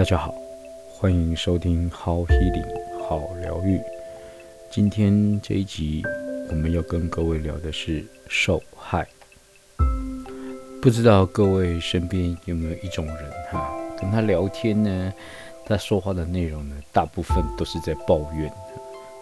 大家好，欢迎收听 How Healing 好疗愈。今天这一集，我们要跟各位聊的是受害。不知道各位身边有没有一种人哈，跟他聊天呢，他说话的内容呢，大部分都是在抱怨。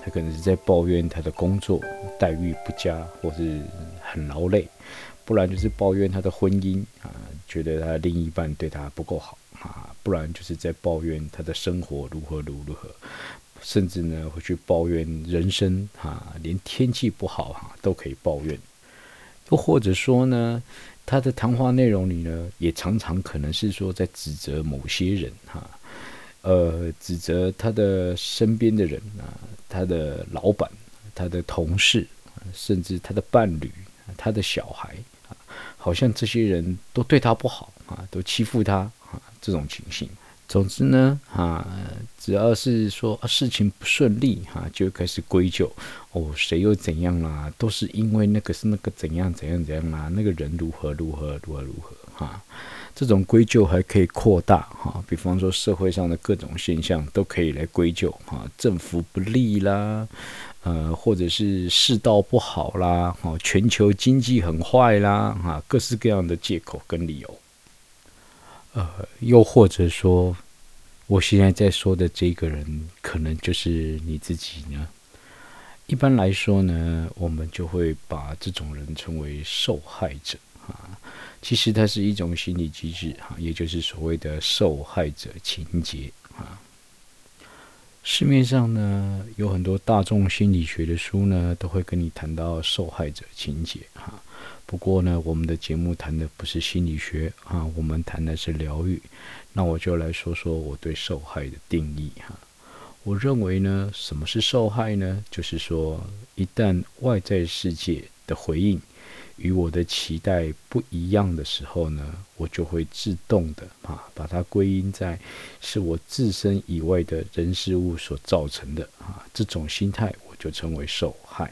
他可能是在抱怨他的工作待遇不佳，或是很劳累，不然就是抱怨他的婚姻啊，觉得他另一半对他不够好。啊，不然就是在抱怨他的生活如何如何如何，甚至呢会去抱怨人生啊，连天气不好哈、啊、都可以抱怨，又或者说呢，他的谈话内容里呢，也常常可能是说在指责某些人哈、啊，呃，指责他的身边的人啊，他的老板、他的同事，甚至他的伴侣、他的小孩啊，好像这些人都对他不好啊，都欺负他。这种情形，总之呢，啊，只要是说事情不顺利，哈、就开始归咎，哦，谁又怎样啦、都是因为那个是那个怎样怎样怎样啦？那个人如何如何如何如何，哈、啊，这种归咎还可以扩大，哈、比方说社会上的各种现象都可以来归咎，哈、政府不利啦，呃，或者是世道不好啦，哈、全球经济很坏啦，哈、啊，各式各样的借口跟理由。呃，又或者说，我现在在说的这个人，可能就是你自己呢？一般来说呢，我们就会把这种人称为受害者啊。其实它是一种心理机制哈，也就是所谓的受害者情节啊。市面上呢，有很多大众心理学的书呢，都会跟你谈到受害者情节哈。不过呢，我们的节目谈的不是心理学啊，我们谈的是疗愈。那我就来说说我对受害的定义哈。我认为呢，什么是受害呢？就是说，一旦外在世界的回应与我的期待不一样的时候呢，我就会自动的啊，把它归因在是我自身以外的人事物所造成的啊。这种心态我就称为受害。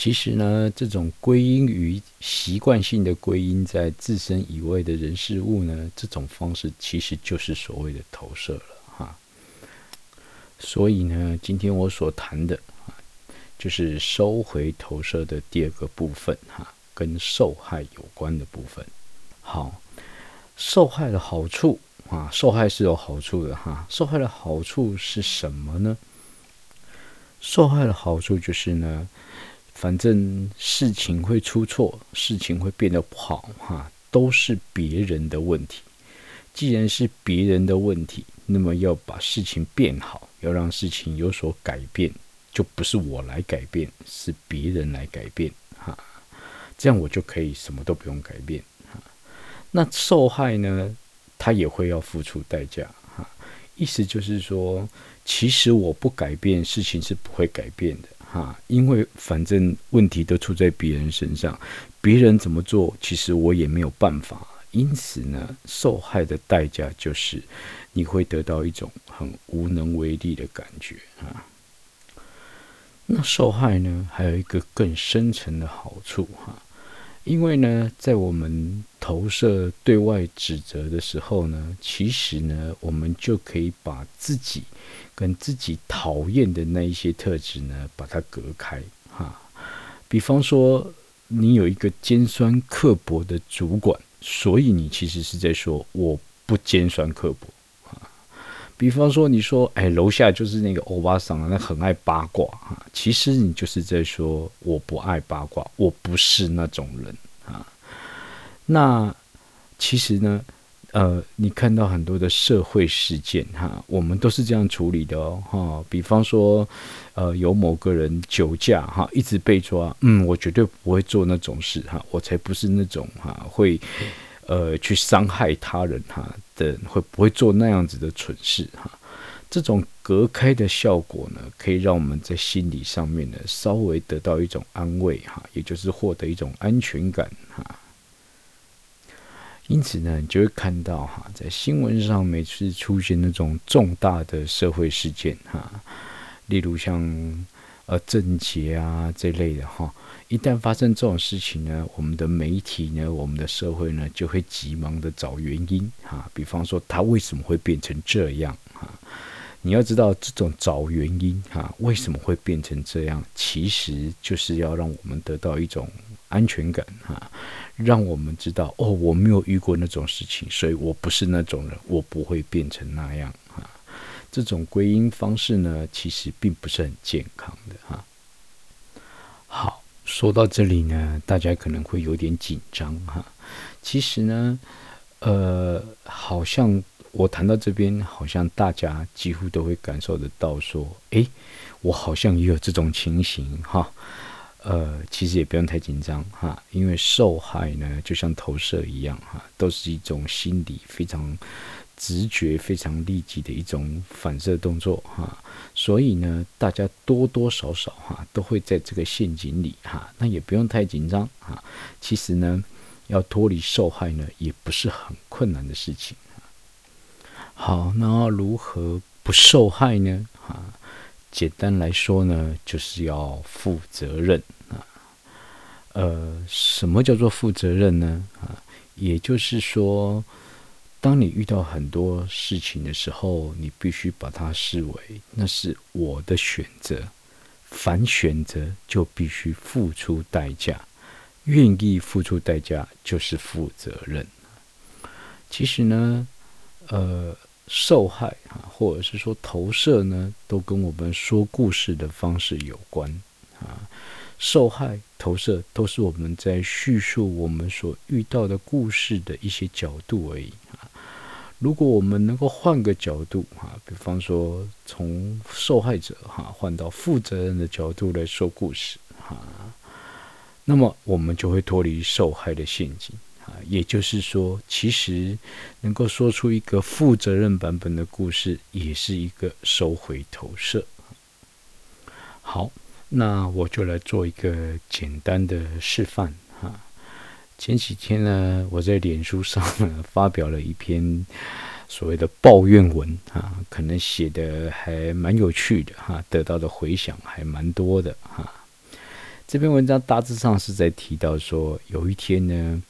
其实呢，这种归因于习惯性的归因在自身以外的人事物呢，这种方式其实就是所谓的投射了哈。所以呢，今天我所谈的啊，就是收回投射的第二个部分哈，跟受害有关的部分。好，受害的好处啊，受害是有好处的哈。受害的好处是什么呢？受害的好处就是呢。反正事情会出错，事情会变得不好，哈，都是别人的问题。既然是别人的问题，那么要把事情变好，要让事情有所改变，就不是我来改变，是别人来改变，哈。这样我就可以什么都不用改变，哈。那受害呢，他也会要付出代价，哈。意思就是说，其实我不改变，事情是不会改变的。哈，因为反正问题都出在别人身上，别人怎么做，其实我也没有办法。因此呢，受害的代价就是你会得到一种很无能为力的感觉啊。那受害呢，还有一个更深层的好处哈。因为呢，在我们投射对外指责的时候呢，其实呢，我们就可以把自己跟自己讨厌的那一些特质呢，把它隔开哈。比方说，你有一个尖酸刻薄的主管，所以你其实是在说我不尖酸刻薄啊。比方说，你说，哎，楼下就是那个欧巴桑啊，那很爱八卦啊。其实你就是在说，我不爱八卦，我不是那种人啊。那其实呢，呃，你看到很多的社会事件哈，我们都是这样处理的哦。哈，比方说，呃，有某个人酒驾哈，一直被抓，嗯，我绝对不会做那种事哈，我才不是那种哈会。呃，去伤害他人哈的会不会做那样子的蠢事哈？这种隔开的效果呢，可以让我们在心理上面呢稍微得到一种安慰哈，也就是获得一种安全感哈。因此呢，你就会看到哈，在新闻上每次出现那种重大的社会事件哈，例如像呃症结啊这类的哈。一旦发生这种事情呢，我们的媒体呢，我们的社会呢，就会急忙的找原因哈。比方说，它为什么会变成这样哈？你要知道，这种找原因哈，为什么会变成这样，其实就是要让我们得到一种安全感哈，让我们知道哦，我没有遇过那种事情，所以我不是那种人，我不会变成那样哈。这种归因方式呢，其实并不是很健康的哈。好。说到这里呢，大家可能会有点紧张哈。其实呢，呃，好像我谈到这边，好像大家几乎都会感受得到，说，诶，我好像也有这种情形哈。呃，其实也不用太紧张哈，因为受害呢，就像投射一样哈，都是一种心理非常。直觉非常立即的一种反射动作哈，所以呢，大家多多少少哈都会在这个陷阱里哈，那也不用太紧张哈。其实呢，要脱离受害呢，也不是很困难的事情。好，那如何不受害呢？哈，简单来说呢，就是要负责任啊。呃，什么叫做负责任呢？啊，也就是说。当你遇到很多事情的时候，你必须把它视为那是我的选择，凡选择就必须付出代价，愿意付出代价就是负责任。其实呢，呃，受害啊，或者是说投射呢，都跟我们说故事的方式有关啊。受害、投射都是我们在叙述我们所遇到的故事的一些角度而已啊。如果我们能够换个角度哈，比方说从受害者哈换到负责任的角度来说故事哈，那么我们就会脱离受害的陷阱啊。也就是说，其实能够说出一个负责任版本的故事，也是一个收回投射。好，那我就来做一个简单的示范哈。前几天呢，我在脸书上呢发表了一篇所谓的抱怨文啊，可能写的还蛮有趣的哈，得到的回响还蛮多的哈。这篇文章大致上是在提到说，有一天呢，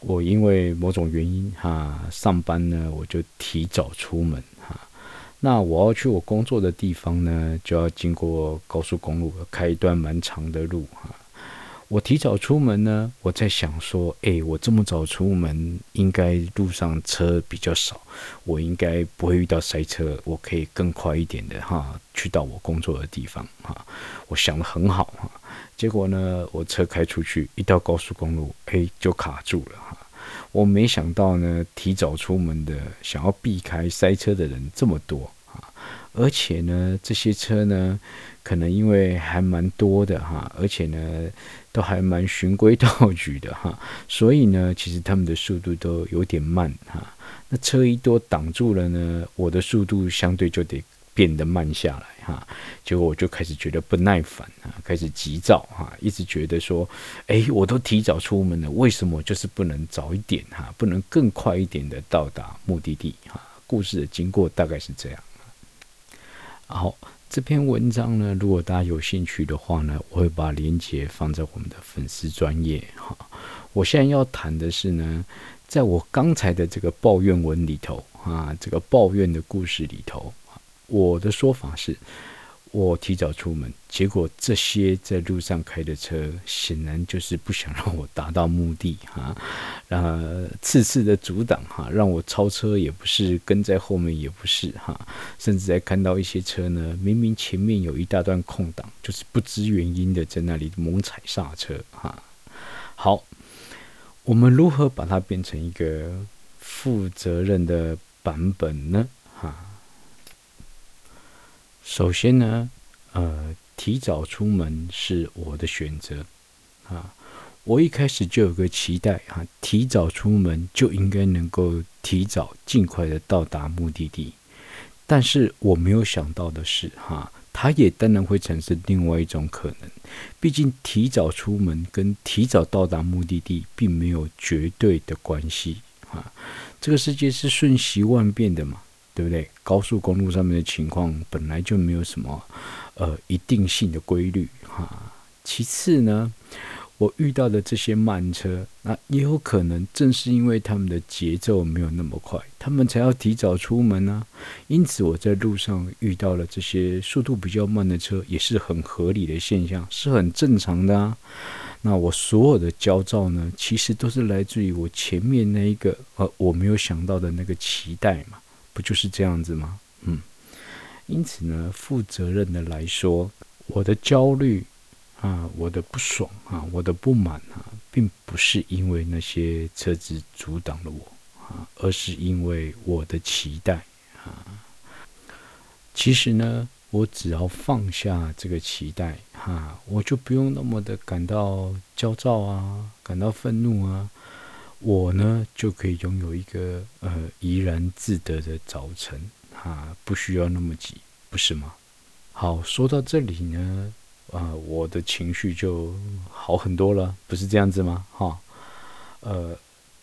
我因为某种原因哈，上班呢我就提早出门哈，那我要去我工作的地方呢，就要经过高速公路，开一段蛮长的路哈。我提早出门呢，我在想说，诶，我这么早出门，应该路上车比较少，我应该不会遇到塞车，我可以更快一点的哈，去到我工作的地方哈。我想的很好哈，结果呢，我车开出去，一到高速公路，诶，就卡住了哈。我没想到呢，提早出门的想要避开塞车的人这么多啊，而且呢，这些车呢，可能因为还蛮多的哈，而且呢。都还蛮循规蹈矩的哈，所以呢，其实他们的速度都有点慢哈。那车一多挡住了呢，我的速度相对就得变得慢下来哈。结果我就开始觉得不耐烦啊，开始急躁哈，一直觉得说，哎，我都提早出门了，为什么就是不能早一点哈，不能更快一点的到达目的地哈？故事的经过大概是这样。好。这篇文章呢，如果大家有兴趣的话呢，我会把链接放在我们的粉丝专业哈。我现在要谈的是呢，在我刚才的这个抱怨文里头啊，这个抱怨的故事里头，我的说法是。我提早出门，结果这些在路上开的车，显然就是不想让我达到目的 哈，然后次次的阻挡哈，让我超车也不是，跟在后面也不是哈，甚至在看到一些车呢，明明前面有一大段空档，就是不知原因的在那里猛踩刹车哈。好，我们如何把它变成一个负责任的版本呢？首先呢，呃，提早出门是我的选择啊。我一开始就有个期待啊，提早出门就应该能够提早尽快的到达目的地。但是我没有想到的是，哈，它也当然会产生另外一种可能。毕竟提早出门跟提早到达目的地并没有绝对的关系啊。这个世界是瞬息万变的嘛。对不对？高速公路上面的情况本来就没有什么呃一定性的规律哈。其次呢，我遇到的这些慢车，那也有可能正是因为他们的节奏没有那么快，他们才要提早出门呢、因此我在路上遇到了这些速度比较慢的车，也是很合理的现象，是很正常的啊。那我所有的焦躁呢，其实都是来自于我前面那一个呃我没有想到的那个期待嘛，不就是这样子吗？嗯，因此呢，负责任的来说，我的焦虑啊，我的不爽啊，我的不满啊，并不是因为那些车子阻挡了我啊，而是因为我的期待啊。其实呢。我只要放下这个期待，哈，我就不用那么的感到焦躁啊，感到愤怒啊，我呢就可以拥有一个呃怡然自得的早晨，哈，不需要那么急，不是吗？好，说到这里呢，啊、呃，我的情绪就好很多了，不是这样子吗？哈，呃，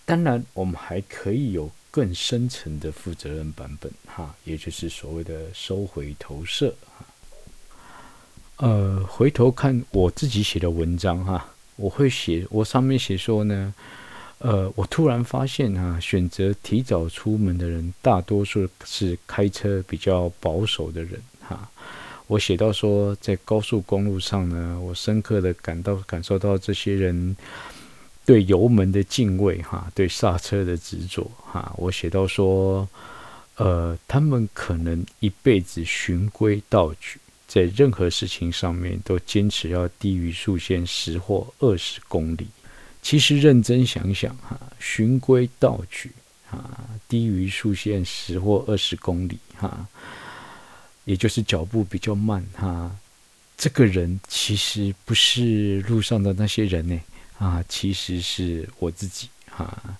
当然我们还可以有。更深层的负责任版本，哈，也就是所谓的收回投射，哈。呃，回头看我自己写的文章，哈，我会写，我上面写说呢，呃，我突然发现，哈，选择提早出门的人，大多数是开车比较保守的人，哈。我写到说，在高速公路上呢，我深刻的感到感受到这些人。对油门的敬畏，哈，对刹车的执着，哈，我写到说，呃，他们可能一辈子循规蹈矩，在任何事情上面都坚持要低于速限十或二十公里。其实认真想想，哈，循规蹈矩，啊，低于速限十或二十公里，哈，也就是脚步比较慢，哈，这个人其实不是路上的那些人呢。啊，其实是我自己啊。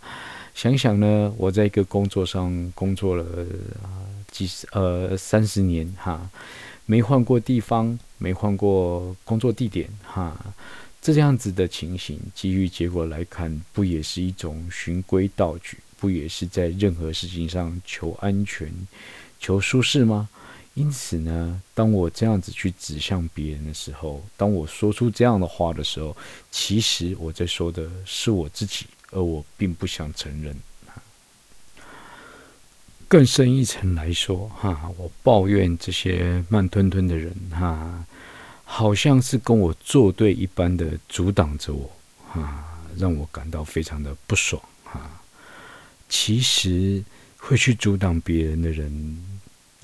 想想呢，我在一个工作上工作了几十呃三十年哈，没换过地方，没换过工作地点哈。这样子的情形，基于结果来看，不也是一种循规蹈矩？不也是在任何事情上求安全、求舒适吗？因此呢，当我这样子去指向别人的时候，当我说出这样的话的时候，其实我在说的是我自己，而我并不想承认。更深一层来说，哈，我抱怨这些慢吞吞的人，哈，好像是跟我作对一般的阻挡着我，啊，让我感到非常的不爽，啊。其实会去阻挡别人的人。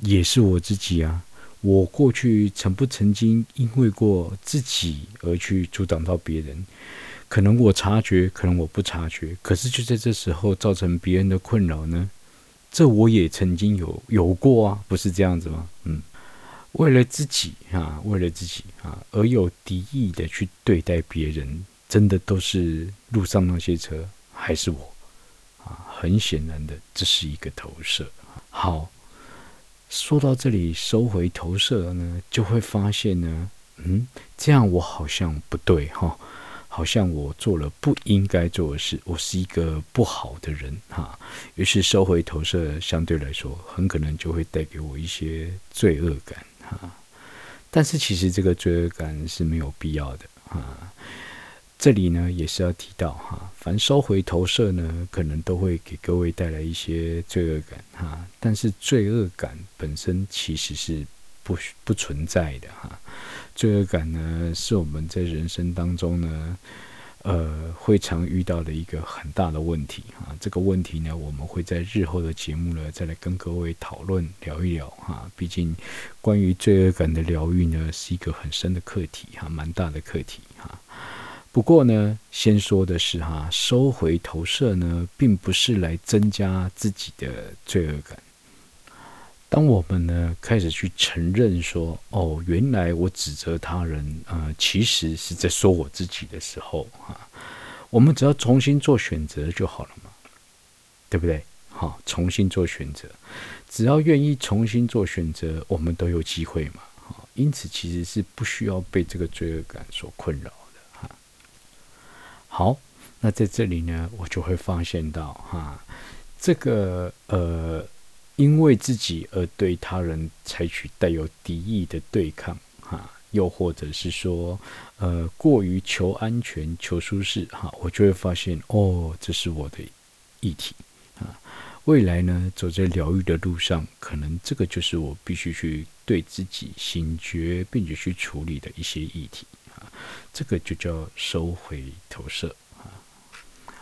也是我自己啊！我过去曾不曾经因为过自己而去阻挡到别人？可能我察觉，可能我不察觉。可是就在这时候造成别人的困扰呢？这我也曾经有有过啊，不是这样子吗？嗯，为了自己啊，为了自己啊，而有敌意的去对待别人，真的都是路上那些车，还是我啊？很显然的，这是一个投射。好。说到这里，收回投射呢，就会发现呢，嗯，这样我好像不对哈，好像我做了不应该做的事，我是一个不好的人哈。于是收回投射，相对来说，很可能就会带给我一些罪恶感啊。但是其实这个罪恶感是没有必要的啊。这里呢，也是要提到哈，凡收回投射呢，可能都会给各位带来一些罪恶感哈。但是罪恶感本身其实是不不存在的哈。罪恶感呢，是我们在人生当中呢，呃，会常遇到的一个很大的问题啊。这个问题呢，我们会在日后的节目呢，再来跟各位讨论聊一聊哈。毕竟，关于罪恶感的疗愈呢，是一个很深的课题哈，蛮大的课题哈。不过呢，先说的是哈，收回投射呢，并不是来增加自己的罪恶感。当我们呢开始去承认说，哦，原来我指责他人，呃，其实是在说我自己的时候，哈，我们只要重新做选择就好了嘛，对不对？好，重新做选择，只要愿意重新做选择，我们都有机会嘛。好，因此其实是不需要被这个罪恶感所困扰的，哈。好，那在这里呢，我就会发现到哈，这个呃，因为自己而对他人采取带有敌意的对抗，哈，又或者是说，呃，过于求安全、求舒适，哈，我就会发现，哦，这是我的议题，啊，未来呢，走在疗愈的路上，可能这个就是我必须去对自己醒觉，并且去处理的一些议题，啊，这个就叫收回投射，啊，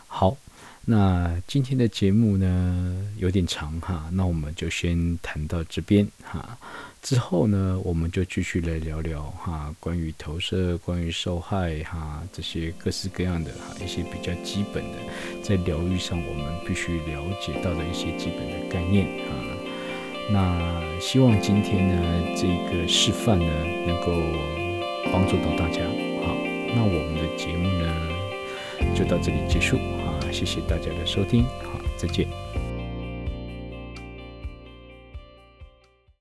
好。那今天的节目呢，有点长哈，那我们就先谈到这边哈。之后呢，我们就继续来聊聊哈，关于投射、关于受害哈这些各式各样的哈一些比较基本的，在疗愈上我们必须了解到的一些基本的概念啊。那希望今天呢这个示范呢，能够帮助到大家。好，那我们的节目呢就到这里结束。谢谢大家的收听，好，再见。